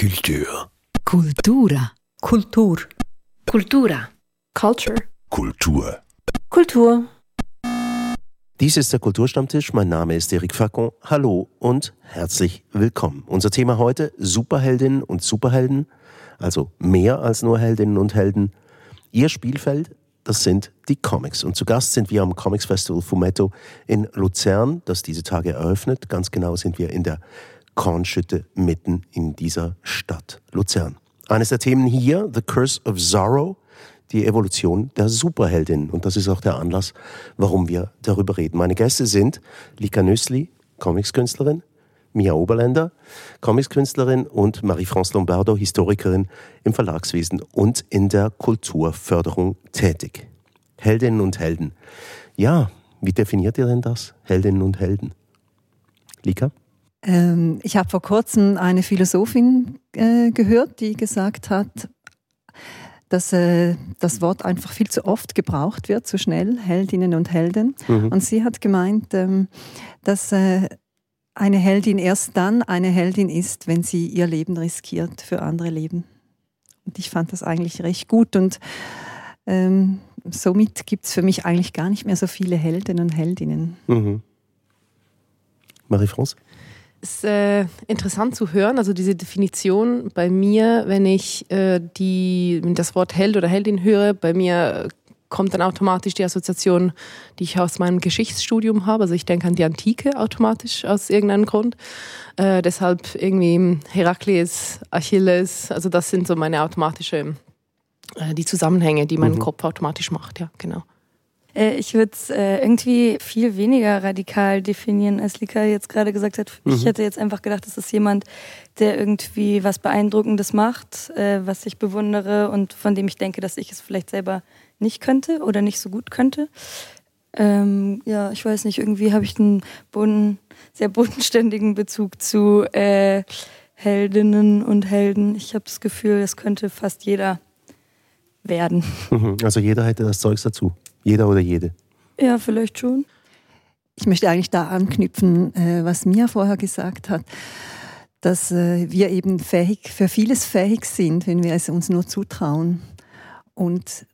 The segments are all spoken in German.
Kultur. Kultura. Kultur. Kultura. Culture. Kultur. Kultur. Dies ist der Kulturstammtisch. Mein Name ist Eric Facon. Hallo und herzlich willkommen. Unser Thema heute Superheldinnen und Superhelden, also mehr als nur Heldinnen und Helden. Ihr Spielfeld, das sind die Comics. Und zu Gast sind wir am Comics Festival Fumetto in Luzern, das diese Tage eröffnet. Ganz genau sind wir in der Kornschütte mitten in dieser Stadt Luzern. Eines der Themen hier, The Curse of Zorro, die Evolution der Superheldin. Und das ist auch der Anlass, warum wir darüber reden. Meine Gäste sind Lika Nüssli, Comicskünstlerin, Mia Oberländer, Comicskünstlerin und Marie-France Lombardo, Historikerin im Verlagswesen und in der Kulturförderung tätig. Heldinnen und Helden. Ja, wie definiert ihr denn das? Heldinnen und Helden? Lika? Ähm, ich habe vor kurzem eine Philosophin äh, gehört, die gesagt hat, dass äh, das Wort einfach viel zu oft gebraucht wird, zu schnell, Heldinnen und Helden. Mhm. Und sie hat gemeint, ähm, dass äh, eine Heldin erst dann eine Heldin ist, wenn sie ihr Leben riskiert für andere Leben. Und ich fand das eigentlich recht gut und ähm, somit gibt es für mich eigentlich gar nicht mehr so viele Helden und Heldinnen. Mhm. Marie-France? Ist äh, interessant zu hören, also diese Definition bei mir, wenn ich äh, die, das Wort Held oder Heldin höre, bei mir kommt dann automatisch die Assoziation, die ich aus meinem Geschichtsstudium habe. Also ich denke an die Antike automatisch aus irgendeinem Grund. Äh, deshalb irgendwie Herakles, Achilles, also das sind so meine automatische, äh, die Zusammenhänge, die mein mhm. Kopf automatisch macht, ja, genau. Äh, ich würde es äh, irgendwie viel weniger radikal definieren, als Lika jetzt gerade gesagt hat. Mhm. Ich hätte jetzt einfach gedacht, das ist jemand, der irgendwie was Beeindruckendes macht, äh, was ich bewundere und von dem ich denke, dass ich es vielleicht selber nicht könnte oder nicht so gut könnte. Ähm, ja, ich weiß nicht, irgendwie habe ich einen boden, sehr bodenständigen Bezug zu äh, Heldinnen und Helden. Ich habe das Gefühl, das könnte fast jeder werden. Also jeder hätte das Zeugs dazu. Jeder oder jede? Ja, vielleicht schon. Ich möchte eigentlich da anknüpfen, äh, was Mia vorher gesagt hat, dass äh, wir eben fähig, für vieles fähig sind, wenn wir es uns nur zutrauen. Und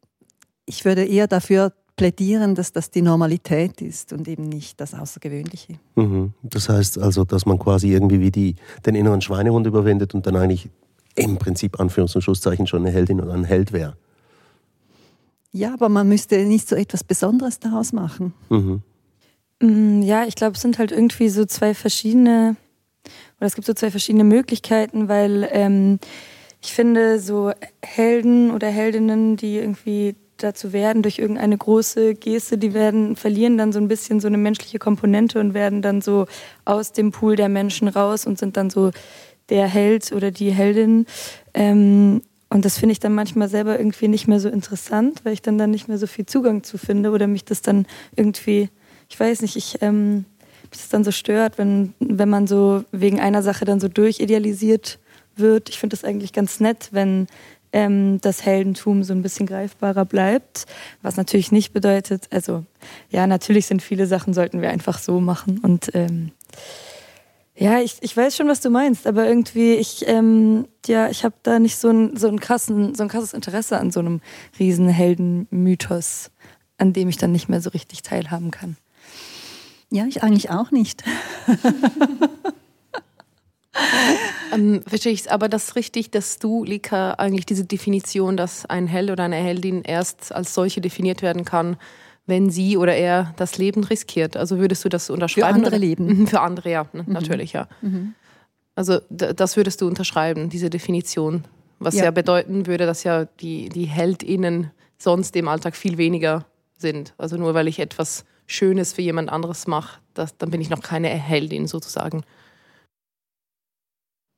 ich würde eher dafür plädieren, dass das die Normalität ist und eben nicht das Außergewöhnliche. Mhm. Das heißt also, dass man quasi irgendwie wie die, den inneren Schweinehund überwindet und dann eigentlich im Prinzip Anführungs- und Schlusszeichen schon eine Heldin oder ein Held wäre. Ja, aber man müsste nicht so etwas Besonderes daraus machen. Mhm. Mm, ja, ich glaube, es sind halt irgendwie so zwei verschiedene, oder es gibt so zwei verschiedene Möglichkeiten, weil ähm, ich finde, so Helden oder Heldinnen, die irgendwie dazu werden durch irgendeine große Geste, die werden verlieren dann so ein bisschen so eine menschliche Komponente und werden dann so aus dem Pool der Menschen raus und sind dann so der Held oder die Heldin. Ähm, und das finde ich dann manchmal selber irgendwie nicht mehr so interessant, weil ich dann dann nicht mehr so viel Zugang zu finde oder mich das dann irgendwie, ich weiß nicht, ich ähm, mich das dann so stört, wenn, wenn man so wegen einer Sache dann so durchidealisiert wird. Ich finde das eigentlich ganz nett, wenn ähm, das Heldentum so ein bisschen greifbarer bleibt. Was natürlich nicht bedeutet, also ja, natürlich sind viele Sachen, sollten wir einfach so machen und ähm, ja, ich, ich weiß schon, was du meinst, aber irgendwie, ich, ähm, ja, ich habe da nicht so ein, so, ein krassen, so ein krasses Interesse an so einem riesen Heldenmythos, an dem ich dann nicht mehr so richtig teilhaben kann. Ja, ich eigentlich auch nicht. ähm, verstehe ich es, aber das ist richtig, dass du, Lika, eigentlich diese Definition, dass ein Held oder eine Heldin erst als solche definiert werden kann, wenn sie oder er das Leben riskiert. Also würdest du das unterschreiben? Für andere Leben. Mhm, für andere, ja, ne, mhm. natürlich, ja. Mhm. Also das würdest du unterschreiben, diese Definition. Was ja. ja, bedeuten würde, dass ja die, die HeldInnen sonst im Alltag viel weniger sind. Also nur weil ich etwas Schönes für jemand anderes mache, das, dann bin ich noch keine Heldin sozusagen.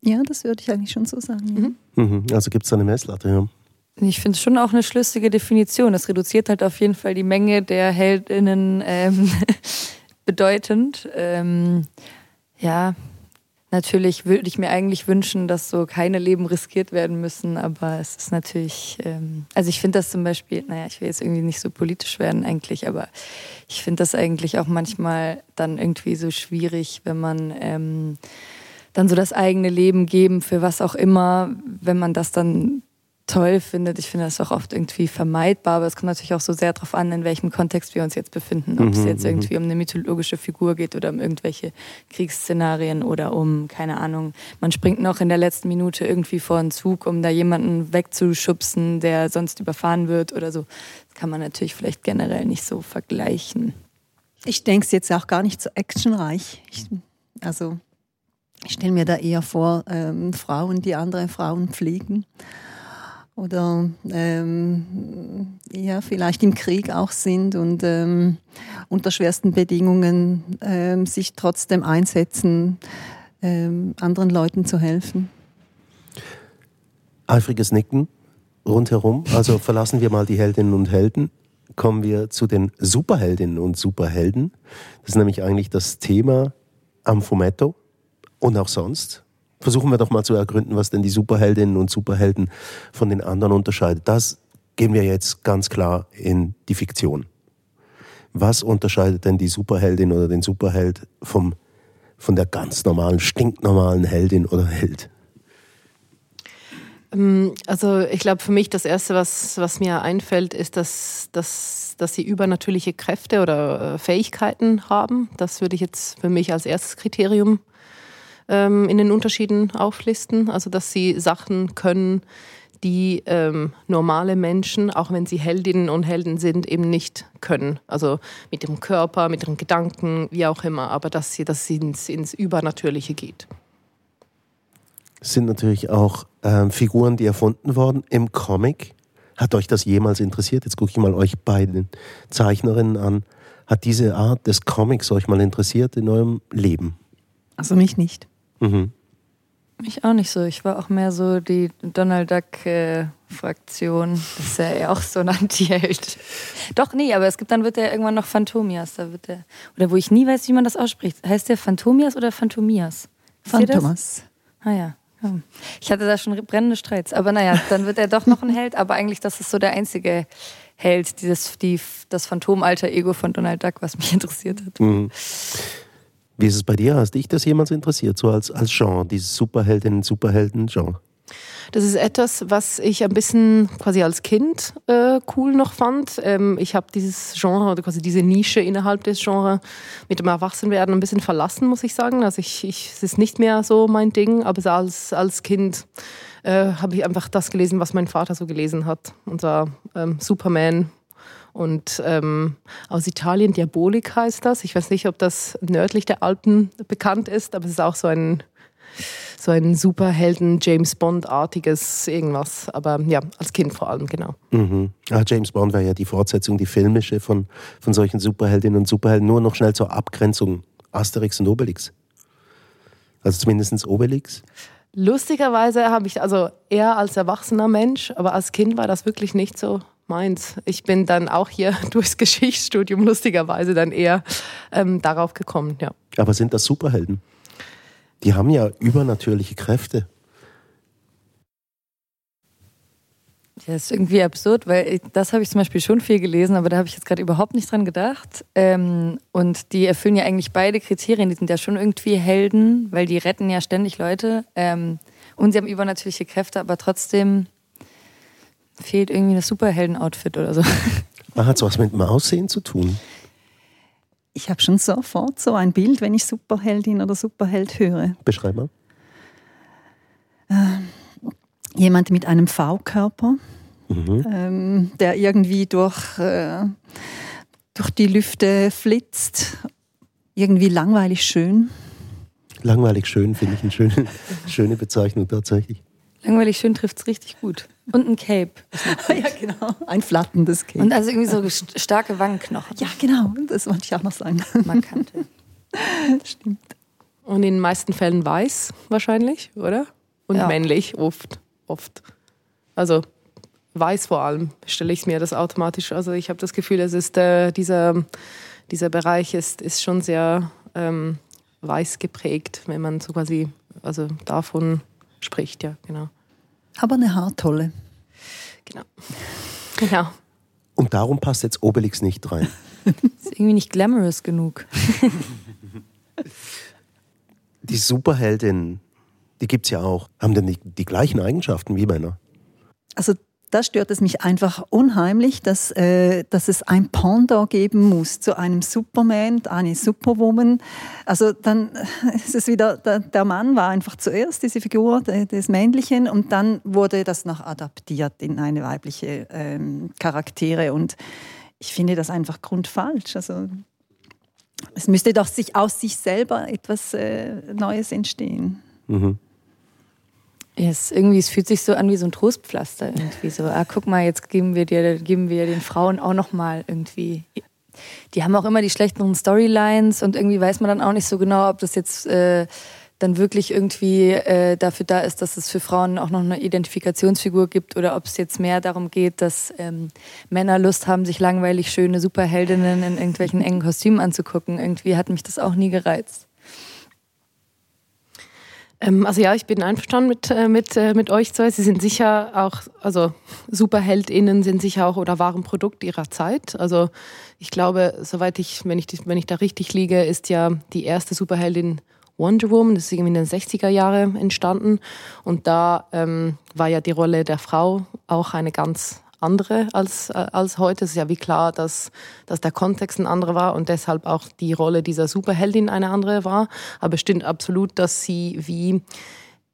Ja, das würde ich eigentlich schon so sagen. Ja. Mhm. mhm. Also gibt es eine Messlatte, ja. Ich finde es schon auch eine schlüssige Definition. Es reduziert halt auf jeden Fall die Menge der HeldInnen ähm, bedeutend. Ähm, ja, natürlich würde ich mir eigentlich wünschen, dass so keine Leben riskiert werden müssen, aber es ist natürlich, ähm, also ich finde das zum Beispiel, naja, ich will jetzt irgendwie nicht so politisch werden eigentlich, aber ich finde das eigentlich auch manchmal dann irgendwie so schwierig, wenn man ähm, dann so das eigene Leben geben für was auch immer, wenn man das dann toll findet. Ich finde das auch oft irgendwie vermeidbar, aber es kommt natürlich auch so sehr darauf an, in welchem Kontext wir uns jetzt befinden. Ob es Mhm, jetzt mhm. irgendwie um eine mythologische Figur geht oder um irgendwelche Kriegsszenarien oder um, keine Ahnung, man springt noch in der letzten Minute irgendwie vor einen Zug, um da jemanden wegzuschubsen, der sonst überfahren wird oder so. Das kann man natürlich vielleicht generell nicht so vergleichen. Ich denke es jetzt auch gar nicht so actionreich. Ich, also ich stelle mir da eher vor, ähm, Frauen, die andere Frauen pflegen. Oder ähm, ja, vielleicht im Krieg auch sind und ähm, unter schwersten Bedingungen ähm, sich trotzdem einsetzen, ähm, anderen Leuten zu helfen. Eifriges Nicken rundherum. Also verlassen wir mal die Heldinnen und Helden. Kommen wir zu den Superheldinnen und Superhelden. Das ist nämlich eigentlich das Thema am Fumetto und auch sonst. Versuchen wir doch mal zu ergründen, was denn die Superheldinnen und Superhelden von den anderen unterscheidet. Das gehen wir jetzt ganz klar in die Fiktion. Was unterscheidet denn die Superheldin oder den Superheld vom, von der ganz normalen, stinknormalen Heldin oder Held? Ähm, Also ich glaube, für mich das Erste, was, was mir einfällt, ist, dass, dass, dass sie übernatürliche Kräfte oder äh, Fähigkeiten haben. Das würde ich jetzt für mich als erstes Kriterium ähm, in den Unterschieden auflisten. Also dass sie Sachen können, die ähm, normale Menschen, auch wenn sie Heldinnen und Helden sind, eben nicht können. Also mit dem Körper, mit ihren Gedanken, wie auch immer. Aber dass sie, dass sie ins, ins Übernatürliche geht. Es sind natürlich auch ähm, Figuren, die erfunden wurden im Comic. Hat euch das jemals interessiert? Jetzt gucke ich mal euch beiden Zeichnerinnen an. Hat diese Art des Comics euch mal interessiert in eurem Leben? Also mich nicht. Mhm. Mich auch nicht so. Ich war auch mehr so die Donald Duck-Fraktion. das ist ja eher auch so ein Anti-Held. Doch, nee, aber es gibt dann wird der irgendwann noch Phantomias. Da wird der, oder wo ich nie weiß, wie man das ausspricht. Heißt der Phantomias oder Phantomias? Phantomas. Ah ja. ja. Ich hatte da schon brennende Streits. Aber naja, dann wird er doch noch ein Held. Aber eigentlich, das ist so der einzige Held, dieses, die, das Phantom-Alter-Ego von Donald Duck, was mich interessiert hat. Mhm. Wie ist es bei dir? Hast dich das jemals interessiert, so als, als Genre, dieses Superheldinnen, Superhelden-Genre? Das ist etwas, was ich ein bisschen quasi als Kind äh, cool noch fand. Ähm, ich habe dieses Genre oder quasi diese Nische innerhalb des Genres mit dem Erwachsenwerden ein bisschen verlassen, muss ich sagen. Also ich, ich, es ist nicht mehr so mein Ding, aber als, als Kind äh, habe ich einfach das gelesen, was mein Vater so gelesen hat. Und zwar ähm, Superman, und ähm, aus Italien, Diabolik heißt das. Ich weiß nicht, ob das nördlich der Alpen bekannt ist, aber es ist auch so ein, so ein Superhelden, James Bond-artiges irgendwas. Aber ja, als Kind vor allem, genau. Mhm. Ah, James Bond war ja die Fortsetzung, die filmische von, von solchen Superheldinnen und Superhelden. Nur noch schnell zur Abgrenzung. Asterix und Obelix. Also zumindest Obelix. Lustigerweise habe ich also eher als erwachsener Mensch, aber als Kind war das wirklich nicht so meins. Ich bin dann auch hier durchs Geschichtsstudium lustigerweise dann eher ähm, darauf gekommen, ja. Aber sind das Superhelden? Die haben ja übernatürliche Kräfte. Ja, das ist irgendwie absurd, weil ich, das habe ich zum Beispiel schon viel gelesen, aber da habe ich jetzt gerade überhaupt nicht dran gedacht. Ähm, und die erfüllen ja eigentlich beide Kriterien. Die sind ja schon irgendwie Helden, weil die retten ja ständig Leute. Ähm, und sie haben übernatürliche Kräfte, aber trotzdem fehlt irgendwie das Superhelden-Outfit oder so. Hat es was mit dem Aussehen zu tun? Ich habe schon sofort so ein Bild, wenn ich Superheldin oder Superheld höre. Beschreib mal. Jemand mit einem V-Körper, Mhm. ähm, der irgendwie durch, äh, durch die Lüfte flitzt. Irgendwie langweilig schön. Langweilig schön, finde ich eine schöne, schöne Bezeichnung tatsächlich. Langweilig schön trifft's richtig gut. Und ein Cape. ja, genau. Ein flattendes Kind. Und also irgendwie so st- starke Wangenknochen. ja, genau. Das wollte ich auch noch sagen. Markante. Stimmt. Und in den meisten Fällen weiß wahrscheinlich, oder? Und Ja. männlich oft, oft. Also weiß vor allem stelle ich mir das automatisch. Also ich habe das Gefühl, es ist äh, dieser dieser Bereich ist ist schon sehr ähm, weiß geprägt, wenn man so quasi also davon spricht, ja genau, Aber eine Haartolle. genau, genau. Und darum passt jetzt Obelix nicht rein. Ist irgendwie nicht glamorous genug. Die Superheldin die gibt es ja auch, haben denn die, die gleichen Eigenschaften wie Männer? Also da stört es mich einfach unheimlich, dass, äh, dass es ein Pendant geben muss zu einem Superman, eine Superwoman. Also dann ist es wieder, der, der Mann war einfach zuerst diese Figur des Männlichen und dann wurde das noch adaptiert in eine weibliche ähm, Charaktere und ich finde das einfach grundfalsch. Also es müsste doch sich aus sich selber etwas äh, Neues entstehen. Mhm. Es, irgendwie, es fühlt sich so an wie so ein Trostpflaster irgendwie so. Ah, guck mal, jetzt geben wir dir, geben wir den Frauen auch noch mal irgendwie. Die haben auch immer die schlechteren Storylines und irgendwie weiß man dann auch nicht so genau, ob das jetzt äh, dann wirklich irgendwie äh, dafür da ist, dass es für Frauen auch noch eine Identifikationsfigur gibt oder ob es jetzt mehr darum geht, dass ähm, Männer Lust haben, sich langweilig schöne Superheldinnen in irgendwelchen engen Kostümen anzugucken. Irgendwie hat mich das auch nie gereizt. Ähm, also ja, ich bin einverstanden mit, äh, mit, äh, mit euch zwei. Sie sind sicher auch, also SuperheldInnen sind sicher auch oder waren Produkt ihrer Zeit. Also ich glaube, soweit ich, wenn ich, wenn ich da richtig liege, ist ja die erste Superheldin Wonder Woman, das ist irgendwie in den 60er Jahren entstanden. Und da ähm, war ja die Rolle der Frau auch eine ganz andere als, äh, als heute. Es ist ja wie klar, dass, dass der Kontext ein anderer war und deshalb auch die Rolle dieser Superheldin eine andere war. Aber es stimmt absolut, dass sie wie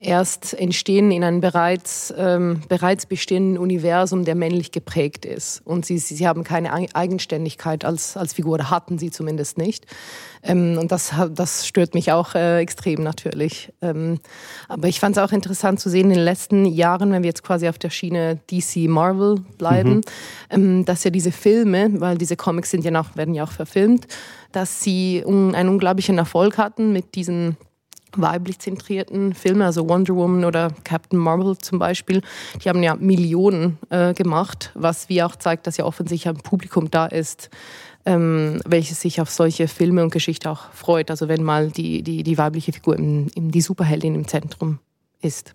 erst entstehen in einem bereits, ähm, bereits bestehenden Universum, der männlich geprägt ist. Und sie, sie, sie haben keine Eigenständigkeit als, als Figur, oder hatten sie zumindest nicht. Ähm, und das, das stört mich auch äh, extrem natürlich. Ähm, aber ich fand es auch interessant zu sehen in den letzten Jahren, wenn wir jetzt quasi auf der Schiene DC Marvel bleiben, mhm. ähm, dass ja diese Filme, weil diese Comics sind ja auch, werden ja auch verfilmt, dass sie un, einen unglaublichen Erfolg hatten mit diesen weiblich zentrierten Filme, also Wonder Woman oder Captain Marvel zum Beispiel, die haben ja Millionen äh, gemacht, was wie auch zeigt, dass ja offensichtlich ein Publikum da ist, ähm, welches sich auf solche Filme und Geschichte auch freut. Also wenn mal die, die, die weibliche Figur, im, im, die Superheldin im Zentrum ist.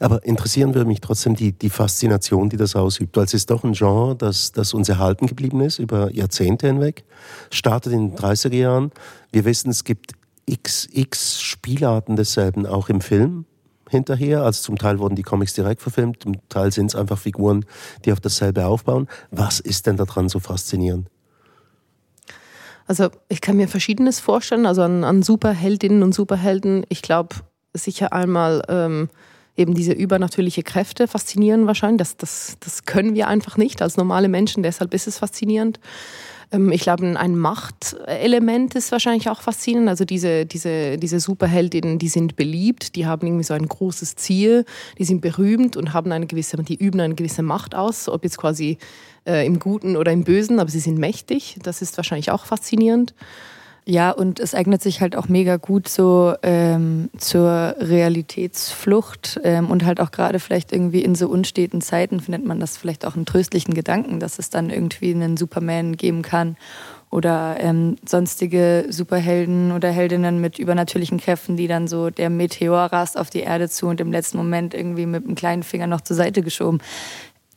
Aber interessieren würde mich trotzdem die, die Faszination, die das ausübt, weil es ist doch ein Genre, das, das uns erhalten geblieben ist über Jahrzehnte hinweg. Startet in den 30er Jahren. Wir wissen, es gibt XX Spielarten desselben auch im Film hinterher. Also zum Teil wurden die Comics direkt verfilmt, zum Teil sind es einfach Figuren, die auf dasselbe aufbauen. Was ist denn daran so faszinierend? Also ich kann mir Verschiedenes vorstellen, also an, an Superheldinnen und Superhelden. Ich glaube sicher einmal ähm, eben diese übernatürliche Kräfte faszinieren wahrscheinlich. Das, das, das können wir einfach nicht als normale Menschen, deshalb ist es faszinierend. Ähm, ich glaube, ein Machtelement ist wahrscheinlich auch faszinierend. Also diese, diese, diese Superheldinnen, die sind beliebt, die haben irgendwie so ein großes Ziel, die sind berühmt und haben eine gewisse, die üben eine gewisse Macht aus, ob jetzt quasi äh, im Guten oder im Bösen, aber sie sind mächtig. Das ist wahrscheinlich auch faszinierend. Ja, und es eignet sich halt auch mega gut so ähm, zur Realitätsflucht ähm, und halt auch gerade vielleicht irgendwie in so unsteten Zeiten findet man das vielleicht auch einen tröstlichen Gedanken, dass es dann irgendwie einen Superman geben kann oder ähm, sonstige Superhelden oder Heldinnen mit übernatürlichen Kräften, die dann so der Meteor rast auf die Erde zu und im letzten Moment irgendwie mit einem kleinen Finger noch zur Seite geschoben.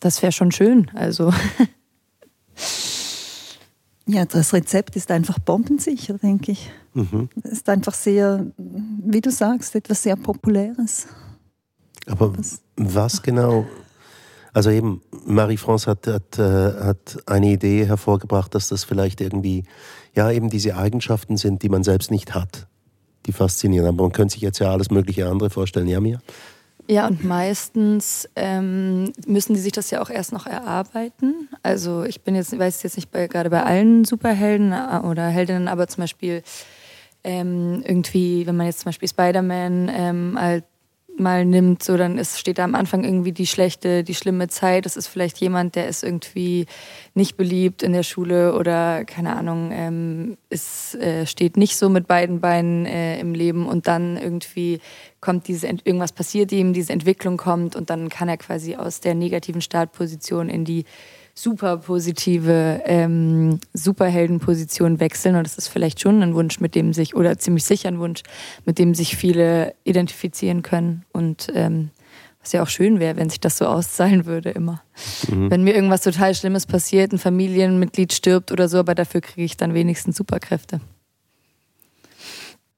Das wäre schon schön, also. Ja, das Rezept ist einfach bombensicher, denke ich. Mhm. Es ist einfach sehr, wie du sagst, etwas sehr Populäres. Aber das was genau? Also eben, Marie-France hat, hat, äh, hat eine Idee hervorgebracht, dass das vielleicht irgendwie, ja, eben diese Eigenschaften sind, die man selbst nicht hat, die faszinieren. Aber man könnte sich jetzt ja alles mögliche andere vorstellen. Ja, Mia? Ja, und meistens ähm, müssen die sich das ja auch erst noch erarbeiten. Also ich bin jetzt, weiß jetzt nicht bei, gerade bei allen Superhelden äh, oder Heldinnen, aber zum Beispiel ähm, irgendwie, wenn man jetzt zum Beispiel Spider-Man ähm, als mal nimmt, so dann ist, steht da am Anfang irgendwie die schlechte, die schlimme Zeit. Das ist vielleicht jemand, der ist irgendwie nicht beliebt in der Schule oder keine Ahnung, ähm, ist, äh, steht nicht so mit beiden Beinen äh, im Leben und dann irgendwie kommt diese irgendwas passiert ihm, diese Entwicklung kommt und dann kann er quasi aus der negativen Startposition in die super positive ähm, Superheldenposition wechseln. Und das ist vielleicht schon ein Wunsch, mit dem sich, oder ziemlich sicher ein Wunsch, mit dem sich viele identifizieren können. Und ähm, was ja auch schön wäre, wenn sich das so auszahlen würde immer. Mhm. Wenn mir irgendwas total Schlimmes passiert, ein Familienmitglied stirbt oder so, aber dafür kriege ich dann wenigstens Superkräfte.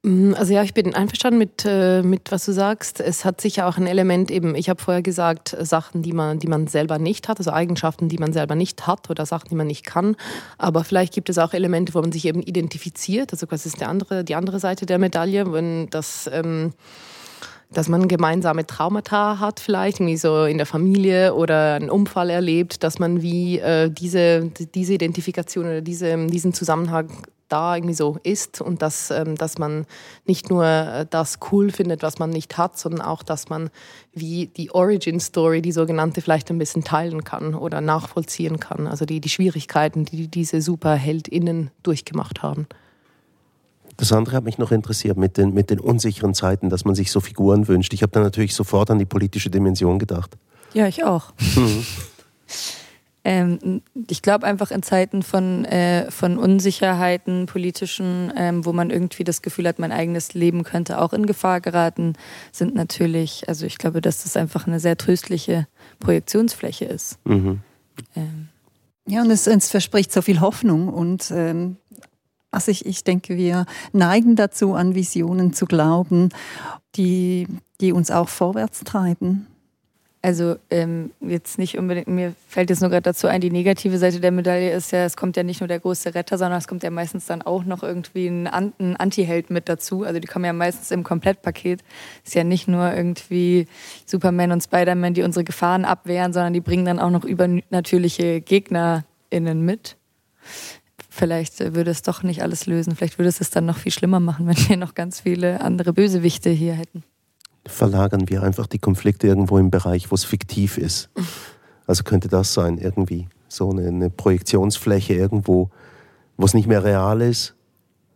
Mm, also ja, ich bin einverstanden mit, äh, mit was du sagst. Es hat sicher auch ein Element eben, ich habe vorher gesagt, Sachen, die man, die man selber nicht hat, also Eigenschaften, die man selber nicht hat oder Sachen, die man nicht kann. Aber vielleicht gibt es auch Elemente, wo man sich eben identifiziert. Also was ist der andere, die andere Seite der Medaille, wenn das... Ähm, dass man gemeinsame Traumata hat, vielleicht irgendwie so in der Familie oder einen Unfall erlebt, dass man wie äh, diese, diese Identifikation oder diese, diesen Zusammenhang da irgendwie so ist und dass, ähm, dass man nicht nur äh, das cool findet, was man nicht hat, sondern auch, dass man wie die Origin Story, die sogenannte, vielleicht ein bisschen teilen kann oder nachvollziehen kann. Also die, die Schwierigkeiten, die diese SuperheldInnen durchgemacht haben. Das andere hat mich noch interessiert mit den, mit den unsicheren Zeiten, dass man sich so Figuren wünscht. Ich habe da natürlich sofort an die politische Dimension gedacht. Ja, ich auch. Mhm. Ähm, ich glaube einfach in Zeiten von, äh, von Unsicherheiten, politischen, ähm, wo man irgendwie das Gefühl hat, mein eigenes Leben könnte auch in Gefahr geraten, sind natürlich, also ich glaube, dass das einfach eine sehr tröstliche Projektionsfläche ist. Mhm. Ähm. Ja, und es, es, verspricht so viel Hoffnung und ähm, also ich, ich denke, wir neigen dazu, an Visionen zu glauben, die, die uns auch vorwärts treiben. Also ähm, jetzt nicht unbedingt, mir fällt jetzt nur gerade dazu ein, die negative Seite der Medaille ist ja, es kommt ja nicht nur der große Retter, sondern es kommt ja meistens dann auch noch irgendwie ein, ein Anti-Held mit dazu. Also die kommen ja meistens im Komplettpaket. Ist ja nicht nur irgendwie Superman und Spider-Man, die unsere Gefahren abwehren, sondern die bringen dann auch noch übernatürliche GegnerInnen mit. Vielleicht würde es doch nicht alles lösen. Vielleicht würde es es dann noch viel schlimmer machen, wenn wir noch ganz viele andere Bösewichte hier hätten verlagern wir einfach die Konflikte irgendwo im Bereich, wo es fiktiv ist. Also könnte das sein, irgendwie so eine, eine Projektionsfläche irgendwo, wo es nicht mehr real ist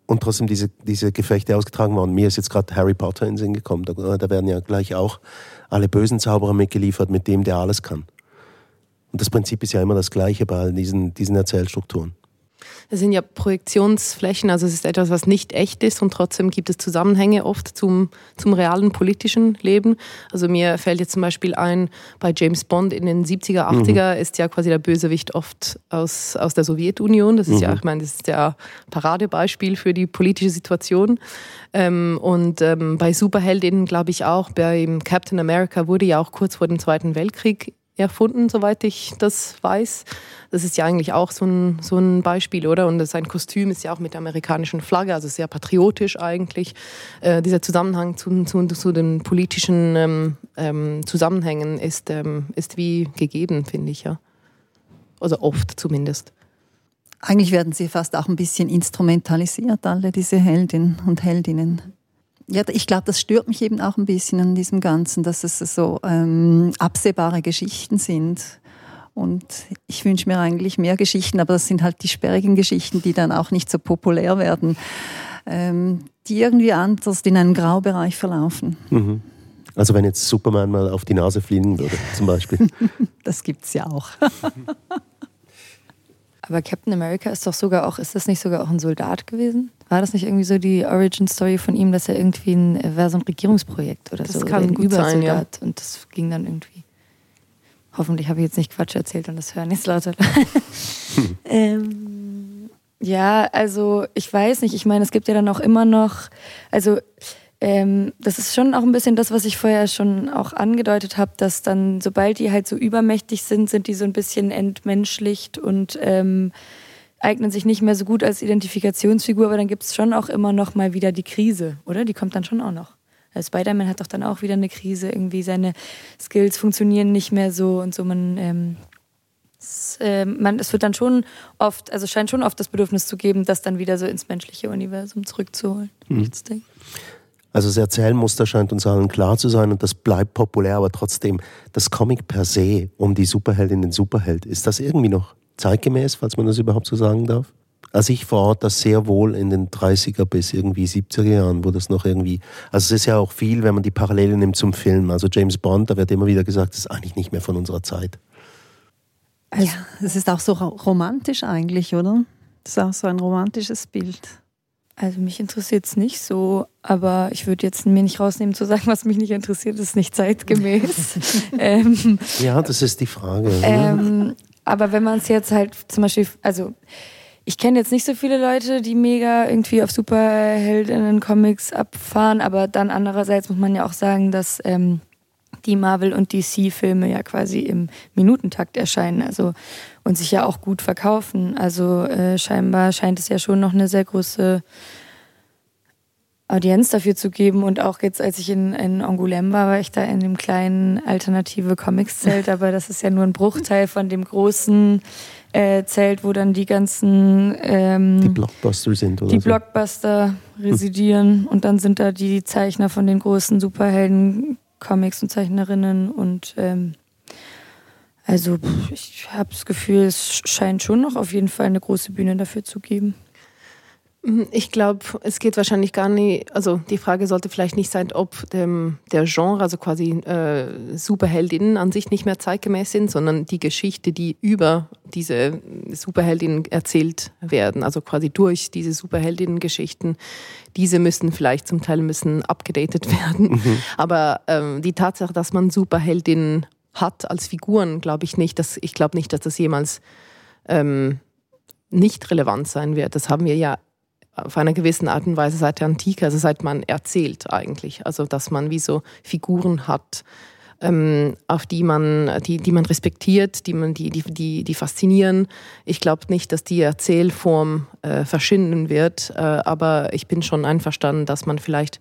und trotzdem diese, diese Gefechte ausgetragen worden. Mir ist jetzt gerade Harry Potter in den Sinn gekommen. Da, da, werden ja gleich auch alle bösen Zauberer mitgeliefert, mit dem der alles kann. Und das Prinzip ist ja immer das gleiche bei all diesen, diesen Erzählstrukturen. Das sind ja Projektionsflächen, also es ist etwas, was nicht echt ist und trotzdem gibt es Zusammenhänge oft zum, zum realen politischen Leben. Also mir fällt jetzt zum Beispiel ein, bei James Bond in den 70er, 80er mhm. ist ja quasi der Bösewicht oft aus, aus der Sowjetunion. Das ist mhm. ja, ich meine, das ist ja Paradebeispiel für die politische Situation. Ähm, und ähm, bei Superheldinnen glaube ich auch, bei Captain America wurde ja auch kurz vor dem Zweiten Weltkrieg erfunden, soweit ich das weiß. Das ist ja eigentlich auch so ein, so ein Beispiel, oder? Und sein Kostüm ist ja auch mit der amerikanischen Flagge, also sehr patriotisch eigentlich. Äh, dieser Zusammenhang zu, zu, zu den politischen ähm, ähm, Zusammenhängen ist, ähm, ist wie gegeben, finde ich, ja. Also oft zumindest. Eigentlich werden sie fast auch ein bisschen instrumentalisiert, alle diese Heldinnen und Heldinnen ja, ich glaube, das stört mich eben auch ein bisschen an diesem Ganzen, dass es so ähm, absehbare Geschichten sind. Und ich wünsche mir eigentlich mehr Geschichten, aber das sind halt die sperrigen Geschichten, die dann auch nicht so populär werden, ähm, die irgendwie anders in einem Graubereich verlaufen. Mhm. Also wenn jetzt Superman mal auf die Nase fliegen würde, zum Beispiel. das gibt's ja auch. Aber Captain America ist doch sogar auch, ist das nicht sogar auch ein Soldat gewesen? War das nicht irgendwie so die Origin Story von ihm, dass er irgendwie ein, war so ein Regierungsprojekt oder das so? Das kann oder gut sein, ja. Und das ging dann irgendwie. Hoffentlich habe ich jetzt nicht Quatsch erzählt und das hören jetzt lauter. ähm, ja, also ich weiß nicht. Ich meine, es gibt ja dann auch immer noch, also ähm, das ist schon auch ein bisschen das, was ich vorher schon auch angedeutet habe, dass dann, sobald die halt so übermächtig sind, sind die so ein bisschen entmenschlicht und ähm, eignen sich nicht mehr so gut als Identifikationsfigur, aber dann gibt es schon auch immer noch mal wieder die Krise, oder? Die kommt dann schon auch noch. Also Spider-Man hat doch dann auch wieder eine Krise, irgendwie seine Skills funktionieren nicht mehr so und so. Man, ähm, es, äh, man, es wird dann schon oft, also scheint schon oft das Bedürfnis zu geben, das dann wieder so ins menschliche Universum zurückzuholen. Mhm. Also das Erzählmuster scheint uns allen klar zu sein und das bleibt populär, aber trotzdem, das Comic per se um die Superheldin, den Superheld, ist das irgendwie noch zeitgemäß, falls man das überhaupt so sagen darf? Also ich verorte das sehr wohl in den 30er bis irgendwie 70er Jahren, wo das noch irgendwie, also es ist ja auch viel, wenn man die Parallele nimmt zum Film. Also James Bond, da wird immer wieder gesagt, das ist eigentlich nicht mehr von unserer Zeit. Also, ja, es ist auch so romantisch eigentlich, oder? Das ist auch so ein romantisches Bild. Also mich interessiert es nicht so, aber ich würde jetzt mir nicht rausnehmen zu sagen, was mich nicht interessiert, ist nicht zeitgemäß. ähm, ja, das ist die Frage. Ähm, aber wenn man es jetzt halt zum Beispiel, also ich kenne jetzt nicht so viele Leute, die mega irgendwie auf Superheldinnen-Comics abfahren, aber dann andererseits muss man ja auch sagen, dass ähm, die Marvel- und DC-Filme ja quasi im Minutentakt erscheinen, also und sich ja auch gut verkaufen. Also äh, scheinbar scheint es ja schon noch eine sehr große Audienz dafür zu geben. Und auch jetzt, als ich in, in Angoulême war, war ich da in dem kleinen alternative Comics-Zelt, aber das ist ja nur ein Bruchteil von dem großen äh, Zelt, wo dann die ganzen ähm, die Blockbuster sind oder die so. Blockbuster residieren hm. und dann sind da die Zeichner von den großen Superhelden Comics und Zeichnerinnen und ähm, also ich habe das Gefühl, es scheint schon noch auf jeden Fall eine große Bühne dafür zu geben. Mhm, ich glaube, es geht wahrscheinlich gar nicht, also die Frage sollte vielleicht nicht sein, ob dem, der Genre, also quasi äh, Superheldinnen an sich nicht mehr zeitgemäß sind, sondern die Geschichte, die über diese Superheldinnen erzählt werden, also quasi durch diese Superheldinnen-Geschichten, diese müssen vielleicht zum Teil müssen abgedatet werden. Mhm. Aber ähm, die Tatsache, dass man Superheldinnen hat als Figuren, glaube ich nicht, dass ich glaube nicht, dass das jemals ähm, nicht relevant sein wird. Das haben wir ja auf einer gewissen Art und Weise seit der Antike, also seit man erzählt eigentlich. Also dass man wie so Figuren hat, ähm, auf die man, die, die man respektiert, die man, die, die, die, die faszinieren. Ich glaube nicht, dass die Erzählform äh, verschwinden wird, äh, aber ich bin schon einverstanden, dass man vielleicht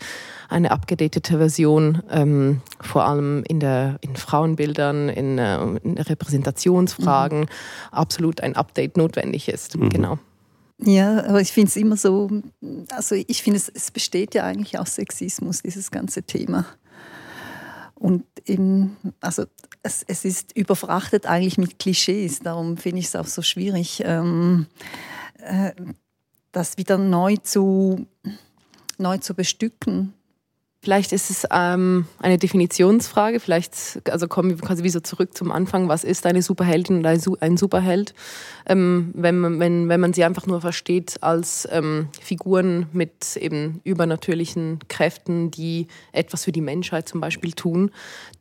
eine abgedatete Version, ähm, vor allem in, der, in Frauenbildern, in, äh, in Repräsentationsfragen, mhm. absolut ein Update notwendig ist. Mhm. Genau. Ja, aber ich finde es immer so, also ich finde es, es besteht ja eigentlich aus Sexismus, dieses ganze Thema. Und eben, also es, es ist überfrachtet eigentlich mit Klischees, darum finde ich es auch so schwierig, ähm, äh, das wieder neu zu, neu zu bestücken. Vielleicht ist es ähm, eine Definitionsfrage. Vielleicht, also kommen wir quasi wieder zurück zum Anfang. Was ist eine Superheldin oder ein Superheld? Ähm, wenn, man, wenn, wenn man sie einfach nur versteht als ähm, Figuren mit eben übernatürlichen Kräften, die etwas für die Menschheit zum Beispiel tun,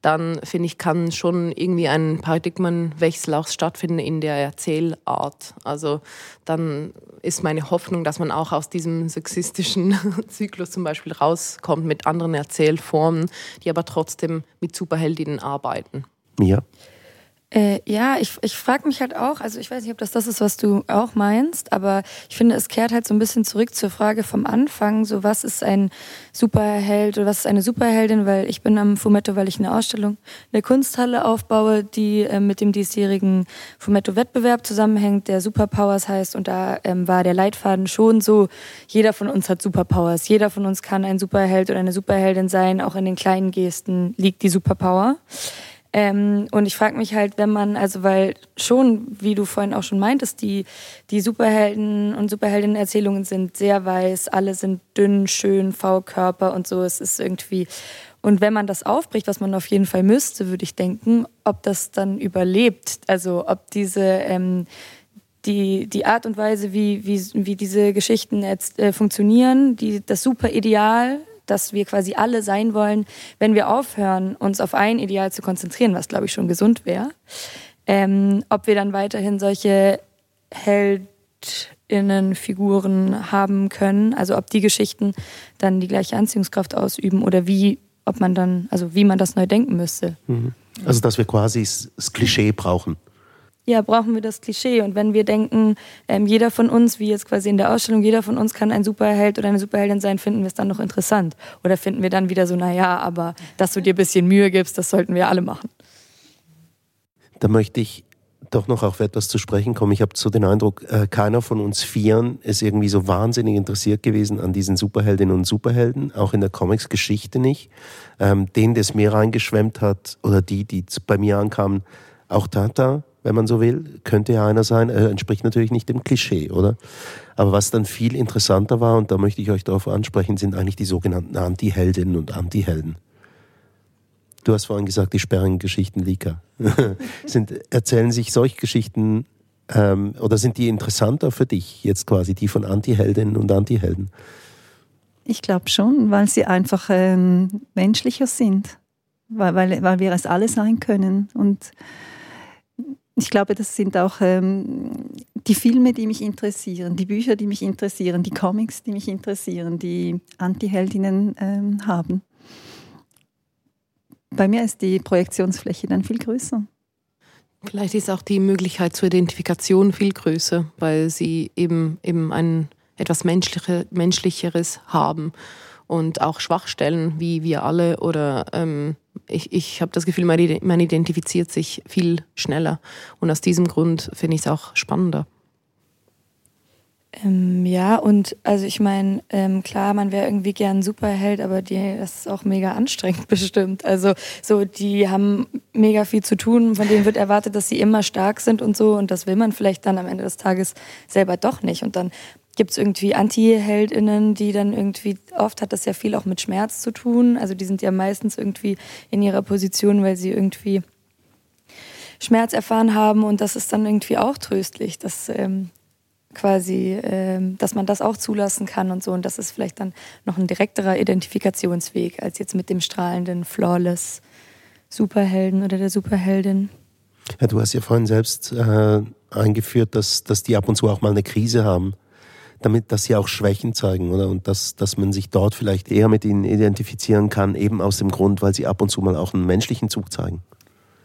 dann finde ich, kann schon irgendwie ein Paradigmenwechsel auch stattfinden in der Erzählart. Also dann ist meine Hoffnung, dass man auch aus diesem sexistischen Zyklus zum Beispiel rauskommt mit anderen Erzählformen, die aber trotzdem mit Superheldinnen arbeiten. Ja. Äh, ja, ich, ich frage mich halt auch, also ich weiß nicht, ob das das ist, was du auch meinst, aber ich finde, es kehrt halt so ein bisschen zurück zur Frage vom Anfang, so was ist ein Superheld oder was ist eine Superheldin, weil ich bin am Fumetto, weil ich eine Ausstellung in der Kunsthalle aufbaue, die äh, mit dem diesjährigen Fumetto-Wettbewerb zusammenhängt, der Superpowers heißt und da ähm, war der Leitfaden schon so, jeder von uns hat Superpowers, jeder von uns kann ein Superheld oder eine Superheldin sein, auch in den kleinen Gesten liegt die Superpower. Ähm, und ich frage mich halt, wenn man, also weil schon, wie du vorhin auch schon meintest, die, die Superhelden und Superheldinnen-Erzählungen sind sehr weiß, alle sind dünn, schön, V-Körper und so. Es ist irgendwie. Und wenn man das aufbricht, was man auf jeden Fall müsste, würde ich denken, ob das dann überlebt. Also ob diese ähm, die, die Art und Weise, wie, wie, wie diese Geschichten jetzt, äh, funktionieren, die, das super Ideal dass wir quasi alle sein wollen, wenn wir aufhören, uns auf ein Ideal zu konzentrieren, was glaube ich schon gesund wäre. Ähm, ob wir dann weiterhin solche Heldinnenfiguren haben können, also ob die Geschichten dann die gleiche Anziehungskraft ausüben oder wie, ob man dann, also wie man das neu denken müsste. Mhm. Also dass wir quasi das Klischee brauchen ja, brauchen wir das Klischee. Und wenn wir denken, ähm, jeder von uns, wie jetzt quasi in der Ausstellung, jeder von uns kann ein Superheld oder eine Superheldin sein, finden wir es dann noch interessant? Oder finden wir dann wieder so, naja, aber dass du dir ein bisschen Mühe gibst, das sollten wir alle machen? Da möchte ich doch noch auf etwas zu sprechen kommen. Ich habe so den Eindruck, äh, keiner von uns Vieren ist irgendwie so wahnsinnig interessiert gewesen an diesen Superheldinnen und Superhelden, auch in der Comics-Geschichte nicht. Ähm, den, der es mir reingeschwemmt hat, oder die, die bei mir ankamen, auch Tata, wenn man so will, könnte ja einer sein, er entspricht natürlich nicht dem Klischee, oder? Aber was dann viel interessanter war, und da möchte ich euch darauf ansprechen, sind eigentlich die sogenannten Anti-Heldinnen und Anti-Helden. Du hast vorhin gesagt, die sperrigen Geschichten, Lika. sind, erzählen sich solche Geschichten ähm, oder sind die interessanter für dich jetzt quasi, die von Anti-Heldinnen und Anti-Helden? Ich glaube schon, weil sie einfach ähm, menschlicher sind, weil, weil, weil wir es alle sein können und ich glaube, das sind auch ähm, die Filme, die mich interessieren, die Bücher, die mich interessieren, die Comics, die mich interessieren, die Anti-Heldinnen ähm, haben. Bei mir ist die Projektionsfläche dann viel größer. Vielleicht ist auch die Möglichkeit zur Identifikation viel größer, weil sie eben, eben ein etwas Menschliche, Menschlicheres haben und auch Schwachstellen wie wir alle oder ähm, ich, ich habe das Gefühl, man, identifiziert sich viel schneller und aus diesem Grund finde ich es auch spannender. Ähm, ja, und also ich meine, ähm, klar, man wäre irgendwie gern Superheld, aber die, das ist auch mega anstrengend bestimmt. Also so, die haben mega viel zu tun, von denen wird erwartet, dass sie immer stark sind und so und das will man vielleicht dann am Ende des Tages selber doch nicht. Und dann gibt es irgendwie Anti-HeldInnen, die dann irgendwie, oft hat das ja viel auch mit Schmerz zu tun. Also die sind ja meistens irgendwie in ihrer Position, weil sie irgendwie Schmerz erfahren haben und das ist dann irgendwie auch tröstlich, dass ähm, quasi, ähm, dass man das auch zulassen kann und so. Und das ist vielleicht dann noch ein direkterer Identifikationsweg als jetzt mit dem strahlenden, flawless Superhelden oder der Superheldin. Ja, du hast ja vorhin selbst äh, eingeführt, dass, dass die ab und zu auch mal eine Krise haben damit, dass sie auch Schwächen zeigen, oder? Und dass, dass man sich dort vielleicht eher mit ihnen identifizieren kann, eben aus dem Grund, weil sie ab und zu mal auch einen menschlichen Zug zeigen.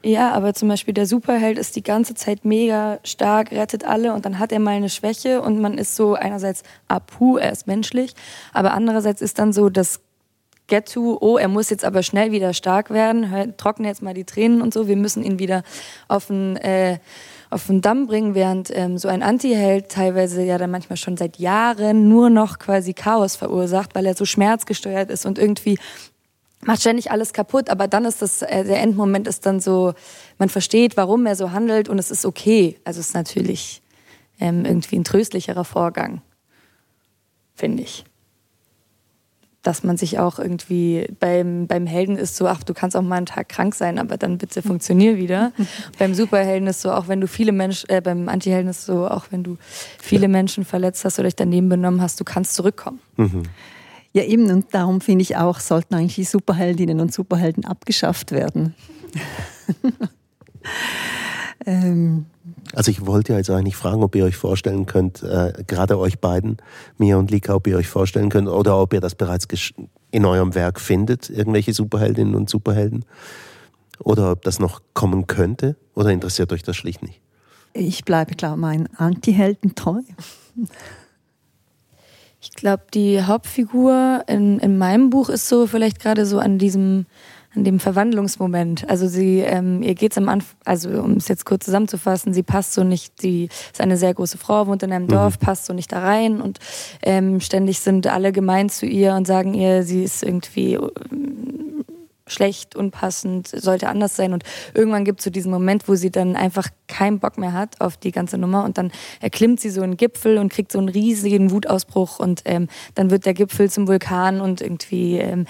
Ja, aber zum Beispiel der Superheld ist die ganze Zeit mega stark, rettet alle und dann hat er mal eine Schwäche und man ist so einerseits, ah puh, er ist menschlich, aber andererseits ist dann so das Get to, oh, er muss jetzt aber schnell wieder stark werden, trockne jetzt mal die Tränen und so, wir müssen ihn wieder auf ein... Äh, auf den Damm bringen, während ähm, so ein Anti-Held teilweise ja dann manchmal schon seit Jahren nur noch quasi Chaos verursacht, weil er so schmerzgesteuert ist und irgendwie macht ständig alles kaputt, aber dann ist das, äh, der Endmoment ist dann so, man versteht, warum er so handelt und es ist okay. Also es ist natürlich ähm, irgendwie ein tröstlicherer Vorgang, finde ich dass man sich auch irgendwie beim, beim Helden ist so, ach, du kannst auch mal einen Tag krank sein, aber dann bitte funktionier wieder. beim Superhelden ist so, auch wenn du viele Menschen, äh, beim Antihelden ist so, auch wenn du viele Menschen verletzt hast oder dich daneben benommen hast, du kannst zurückkommen. Mhm. Ja, eben, und darum finde ich auch, sollten eigentlich die Superheldinnen und Superhelden abgeschafft werden. ähm, also ich wollte ja jetzt eigentlich fragen, ob ihr euch vorstellen könnt, äh, gerade euch beiden, mir und Lika, ob ihr euch vorstellen könnt oder ob ihr das bereits in eurem Werk findet, irgendwelche Superheldinnen und Superhelden. Oder ob das noch kommen könnte oder interessiert euch das schlicht nicht? Ich bleibe, glaube ich, meinen Anti-Helden treu. Ich glaube, die Hauptfigur in, in meinem Buch ist so vielleicht gerade so an diesem in dem Verwandlungsmoment. Also sie, ähm, ihr geht's am Anfang, also um es jetzt kurz zusammenzufassen, sie passt so nicht, sie ist eine sehr große Frau, wohnt in einem Dorf, mhm. passt so nicht da rein und ähm, ständig sind alle gemein zu ihr und sagen ihr, sie ist irgendwie schlecht, unpassend, sollte anders sein. Und irgendwann gibt es so diesen Moment, wo sie dann einfach keinen Bock mehr hat auf die ganze Nummer und dann erklimmt sie so einen Gipfel und kriegt so einen riesigen Wutausbruch und ähm, dann wird der Gipfel zum Vulkan und irgendwie ähm,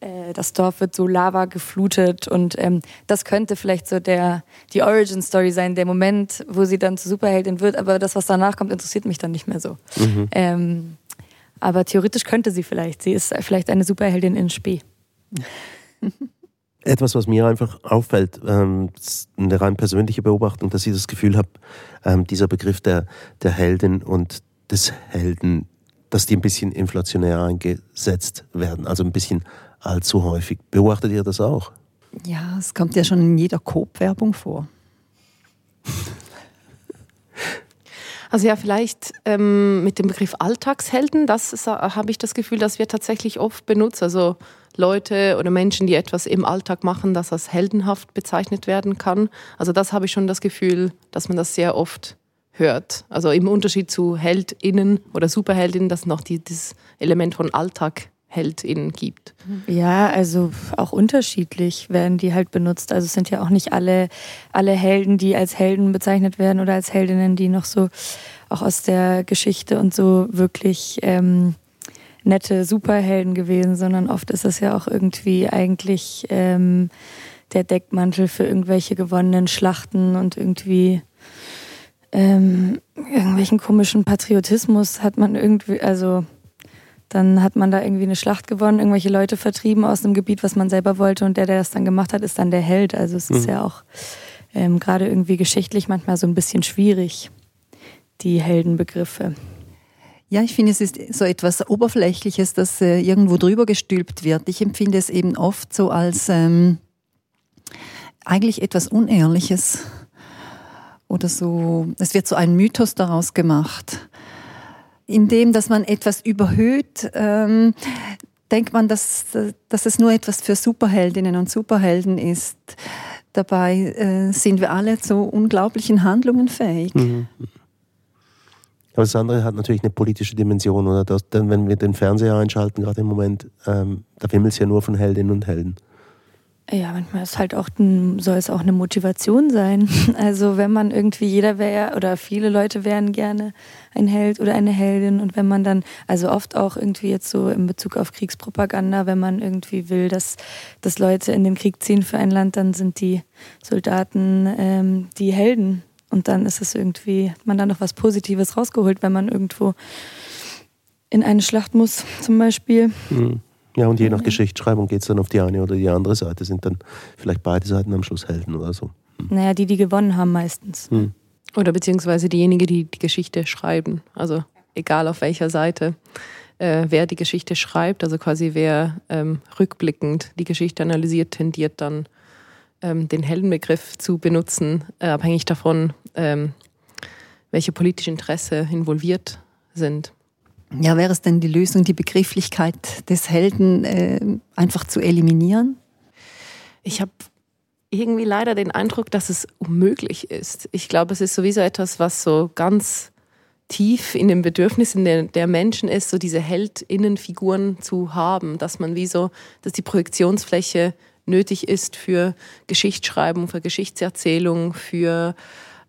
äh, das Dorf wird so Lava geflutet und ähm, das könnte vielleicht so der die Origin Story sein, der Moment, wo sie dann zur Superheldin wird. Aber das, was danach kommt, interessiert mich dann nicht mehr so. Mhm. Ähm, aber theoretisch könnte sie vielleicht. Sie ist vielleicht eine Superheldin in Spee. Etwas, was mir einfach auffällt, ähm, eine rein persönliche Beobachtung, dass ich das Gefühl habe, ähm, dieser Begriff der, der Heldin und des Helden, dass die ein bisschen inflationär eingesetzt werden, also ein bisschen allzu häufig. Beobachtet ihr das auch? Ja, es kommt ja schon in jeder Coop-Werbung vor. Also ja, vielleicht ähm, mit dem Begriff Alltagshelden, das habe ich das Gefühl, dass wir tatsächlich oft benutzen. Also Leute oder Menschen, die etwas im Alltag machen, das als heldenhaft bezeichnet werden kann. Also das habe ich schon das Gefühl, dass man das sehr oft hört. Also im Unterschied zu HeldInnen oder Superheldinnen, dass noch die, das Element von Alltag HeldInnen gibt. Ja, also auch unterschiedlich werden die halt benutzt. Also es sind ja auch nicht alle, alle Helden, die als Helden bezeichnet werden oder als Heldinnen, die noch so auch aus der Geschichte und so wirklich ähm, nette Superhelden gewesen, sondern oft ist es ja auch irgendwie eigentlich ähm, der Deckmantel für irgendwelche gewonnenen Schlachten und irgendwie ähm, irgendwelchen komischen Patriotismus hat man irgendwie, also dann hat man da irgendwie eine Schlacht gewonnen, irgendwelche Leute vertrieben aus einem Gebiet, was man selber wollte und der, der das dann gemacht hat, ist dann der Held. Also es ist mhm. ja auch ähm, gerade irgendwie geschichtlich manchmal so ein bisschen schwierig, die Heldenbegriffe. Ja, ich finde, es ist so etwas Oberflächliches, das äh, irgendwo drüber gestülpt wird. Ich empfinde es eben oft so als ähm, eigentlich etwas Unehrliches oder so. Es wird so ein Mythos daraus gemacht, indem, dass man etwas überhöht. Ähm, denkt man, dass, dass es nur etwas für Superheldinnen und Superhelden ist. Dabei äh, sind wir alle zu unglaublichen Handlungen fähig. Mhm. Aber das andere hat natürlich eine politische Dimension. Oder das, denn wenn wir den Fernseher einschalten, gerade im Moment, ähm, da wimmelt es ja nur von Heldinnen und Helden. Ja, manchmal ist halt auch soll es auch eine Motivation sein. Also wenn man irgendwie jeder wäre oder viele Leute wären gerne ein Held oder eine Heldin und wenn man dann also oft auch irgendwie jetzt so in Bezug auf Kriegspropaganda, wenn man irgendwie will, dass dass Leute in den Krieg ziehen für ein Land, dann sind die Soldaten ähm, die Helden und dann ist es irgendwie, hat man da noch was Positives rausgeholt, wenn man irgendwo in eine Schlacht muss, zum Beispiel. Mhm. Ja, und je nach Geschichtsschreibung geht es dann auf die eine oder die andere Seite. Sind dann vielleicht beide Seiten am Schluss Helden oder so. Hm. Naja, die, die gewonnen haben meistens. Hm. Oder beziehungsweise diejenigen, die die Geschichte schreiben. Also egal auf welcher Seite. Äh, wer die Geschichte schreibt, also quasi wer ähm, rückblickend die Geschichte analysiert, tendiert dann ähm, den Heldenbegriff zu benutzen, äh, abhängig davon, ähm, welche politische Interesse involviert sind. Ja, wäre es denn die Lösung, die Begrifflichkeit des Helden äh, einfach zu eliminieren? Ich habe irgendwie leider den Eindruck, dass es unmöglich ist. Ich glaube, es ist sowieso etwas, was so ganz tief in den Bedürfnissen der, der Menschen ist, so diese Heldinnenfiguren zu haben, dass man wie so, dass die Projektionsfläche nötig ist für Geschichtsschreibung, für Geschichtserzählung, für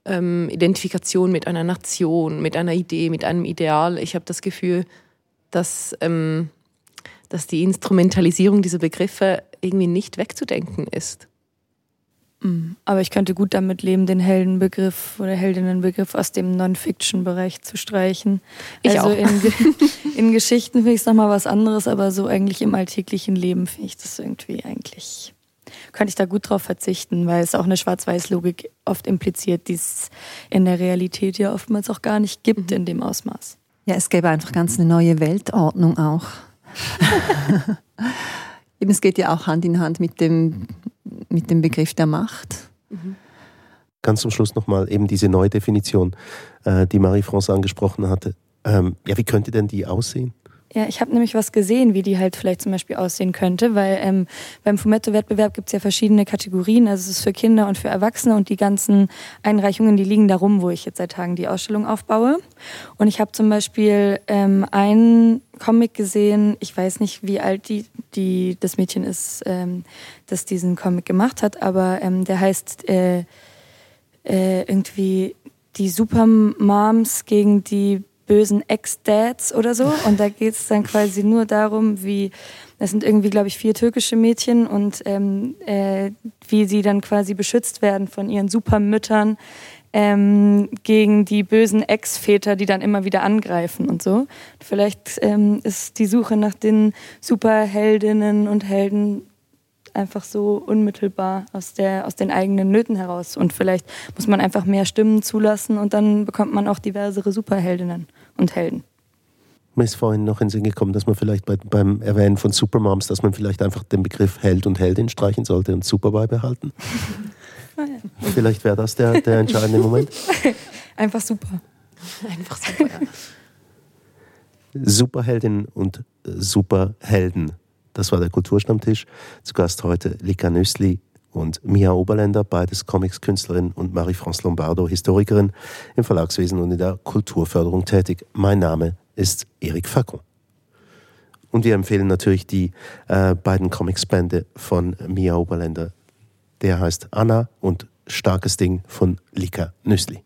ähm, Identifikation mit einer Nation, mit einer Idee, mit einem Ideal. Ich habe das Gefühl, dass, ähm, dass die Instrumentalisierung dieser Begriffe irgendwie nicht wegzudenken ist. Aber ich könnte gut damit leben, den Heldenbegriff oder Heldinnenbegriff aus dem Non-Fiction-Bereich zu streichen. Ich also auch. In, in Geschichten finde ich es nochmal was anderes, aber so eigentlich im alltäglichen Leben finde ich das irgendwie eigentlich, könnte ich da gut drauf verzichten, weil es auch eine Schwarz-Weiß-Logik oft impliziert, die es in der Realität ja oftmals auch gar nicht gibt mhm. in dem Ausmaß. Ja, es gäbe einfach ganz eine neue Weltordnung auch. es geht ja auch Hand in Hand mit dem mit dem Begriff der Macht. Mhm. Ganz zum Schluss nochmal eben diese neue Definition, äh, die Marie-France angesprochen hatte. Ähm, ja, wie könnte denn die aussehen? Ja, ich habe nämlich was gesehen, wie die halt vielleicht zum Beispiel aussehen könnte, weil ähm, beim Fumetto-Wettbewerb gibt es ja verschiedene Kategorien. Also es ist für Kinder und für Erwachsene und die ganzen Einreichungen, die liegen da rum, wo ich jetzt seit Tagen die Ausstellung aufbaue. Und ich habe zum Beispiel ähm, einen Comic gesehen, ich weiß nicht, wie alt die, die das Mädchen ist, ähm, das diesen Comic gemacht hat, aber ähm, der heißt äh, äh, irgendwie die Supermoms gegen die bösen Ex-Dads oder so. Und da geht es dann quasi nur darum, wie, das sind irgendwie, glaube ich, vier türkische Mädchen und ähm, äh, wie sie dann quasi beschützt werden von ihren Supermüttern ähm, gegen die bösen Ex-Väter, die dann immer wieder angreifen und so. Vielleicht ähm, ist die Suche nach den Superheldinnen und Helden einfach so unmittelbar aus, der, aus den eigenen Nöten heraus. Und vielleicht muss man einfach mehr Stimmen zulassen und dann bekommt man auch diversere Superheldinnen und Helden. Mir ist vorhin noch in den Sinn gekommen, dass man vielleicht bei, beim Erwähnen von Supermoms, dass man vielleicht einfach den Begriff Held und Heldin streichen sollte und Super beibehalten. Ah, vielleicht wäre das der, der entscheidende Moment. Einfach super. Einfach super, ja. Superheldin und Superhelden. Das war der Kulturstammtisch. Zu Gast heute Lika Nüssli und Mia Oberländer, beides Comics-Künstlerin und Marie-France Lombardo, Historikerin im Verlagswesen und in der Kulturförderung tätig. Mein Name ist Erik Facon. Und wir empfehlen natürlich die äh, beiden Comics-Bände von Mia Oberländer. Der heißt Anna und Starkes Ding von Lika Nüssli.